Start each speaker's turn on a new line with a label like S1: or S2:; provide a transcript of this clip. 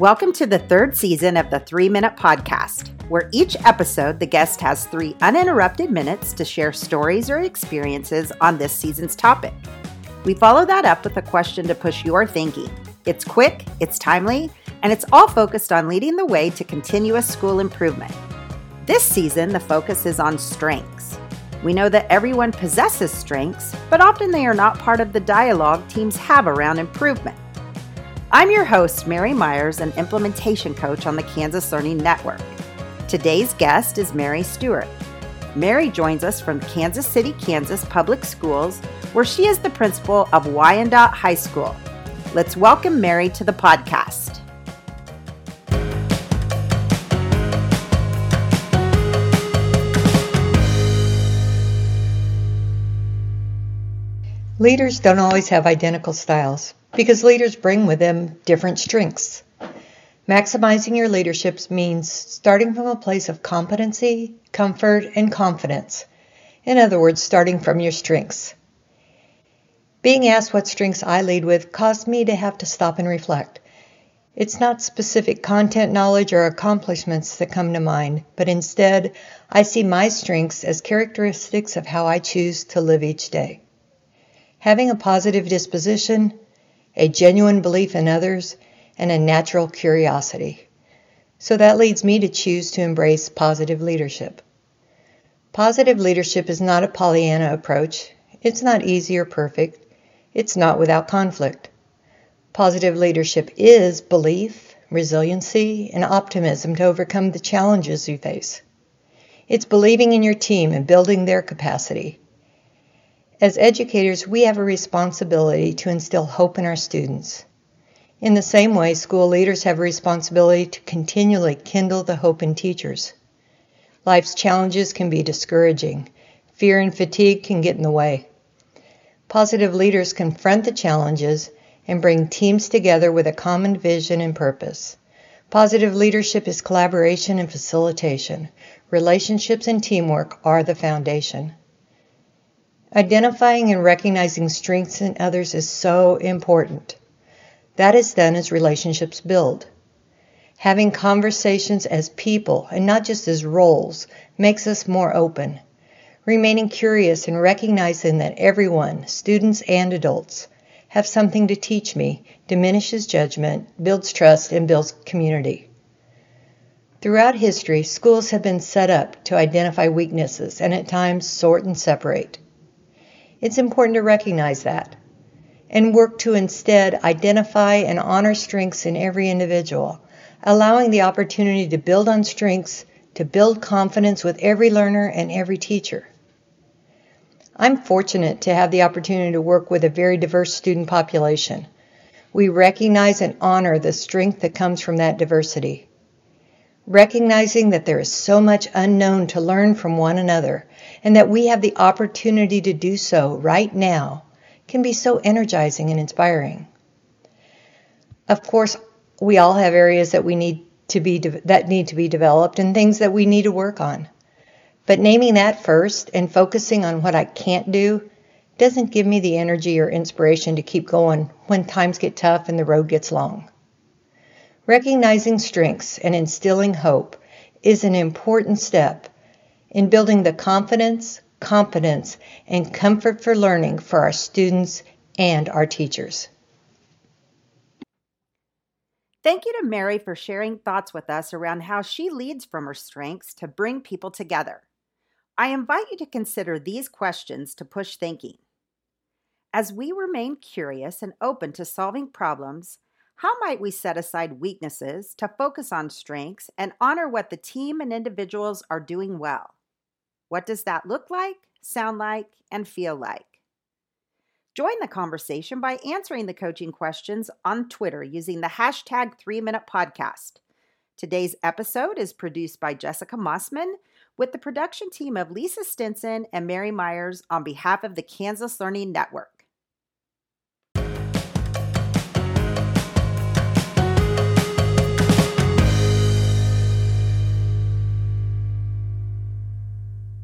S1: Welcome to the third season of the Three Minute Podcast, where each episode the guest has three uninterrupted minutes to share stories or experiences on this season's topic. We follow that up with a question to push your thinking. It's quick, it's timely, and it's all focused on leading the way to continuous school improvement. This season, the focus is on strengths. We know that everyone possesses strengths, but often they are not part of the dialogue teams have around improvement. I'm your host, Mary Myers, an implementation coach on the Kansas Learning Network. Today's guest is Mary Stewart. Mary joins us from Kansas City, Kansas Public Schools, where she is the principal of Wyandotte High School. Let's welcome Mary to the podcast.
S2: Leaders don't always have identical styles because leaders bring with them different strengths. Maximizing your leadership means starting from a place of competency, comfort, and confidence. In other words, starting from your strengths. Being asked what strengths I lead with caused me to have to stop and reflect. It's not specific content knowledge or accomplishments that come to mind, but instead, I see my strengths as characteristics of how I choose to live each day. Having a positive disposition, a genuine belief in others, and a natural curiosity. So that leads me to choose to embrace positive leadership. Positive leadership is not a Pollyanna approach. It's not easy or perfect. It's not without conflict. Positive leadership is belief, resiliency, and optimism to overcome the challenges you face. It's believing in your team and building their capacity. As educators, we have a responsibility to instill hope in our students. In the same way, school leaders have a responsibility to continually kindle the hope in teachers. Life's challenges can be discouraging. Fear and fatigue can get in the way. Positive leaders confront the challenges and bring teams together with a common vision and purpose. Positive leadership is collaboration and facilitation. Relationships and teamwork are the foundation. Identifying and recognizing strengths in others is so important. That is done as relationships build. Having conversations as people and not just as roles makes us more open. Remaining curious and recognizing that everyone, students and adults, have something to teach me diminishes judgment, builds trust, and builds community. Throughout history, schools have been set up to identify weaknesses and at times sort and separate. It's important to recognize that and work to instead identify and honor strengths in every individual, allowing the opportunity to build on strengths, to build confidence with every learner and every teacher. I'm fortunate to have the opportunity to work with a very diverse student population. We recognize and honor the strength that comes from that diversity. Recognizing that there is so much unknown to learn from one another and that we have the opportunity to do so right now can be so energizing and inspiring. Of course, we all have areas that we need to be de- that need to be developed and things that we need to work on. But naming that first and focusing on what I can't do doesn't give me the energy or inspiration to keep going when times get tough and the road gets long. Recognizing strengths and instilling hope is an important step in building the confidence, competence, and comfort for learning for our students and our teachers.
S1: Thank you to Mary for sharing thoughts with us around how she leads from her strengths to bring people together. I invite you to consider these questions to push thinking. As we remain curious and open to solving problems, how might we set aside weaknesses to focus on strengths and honor what the team and individuals are doing well? What does that look like, sound like, and feel like? Join the conversation by answering the coaching questions on Twitter using the hashtag 3 Minute Podcast. Today's episode is produced by Jessica Mossman with the production team of Lisa Stinson and Mary Myers on behalf of the Kansas Learning Network.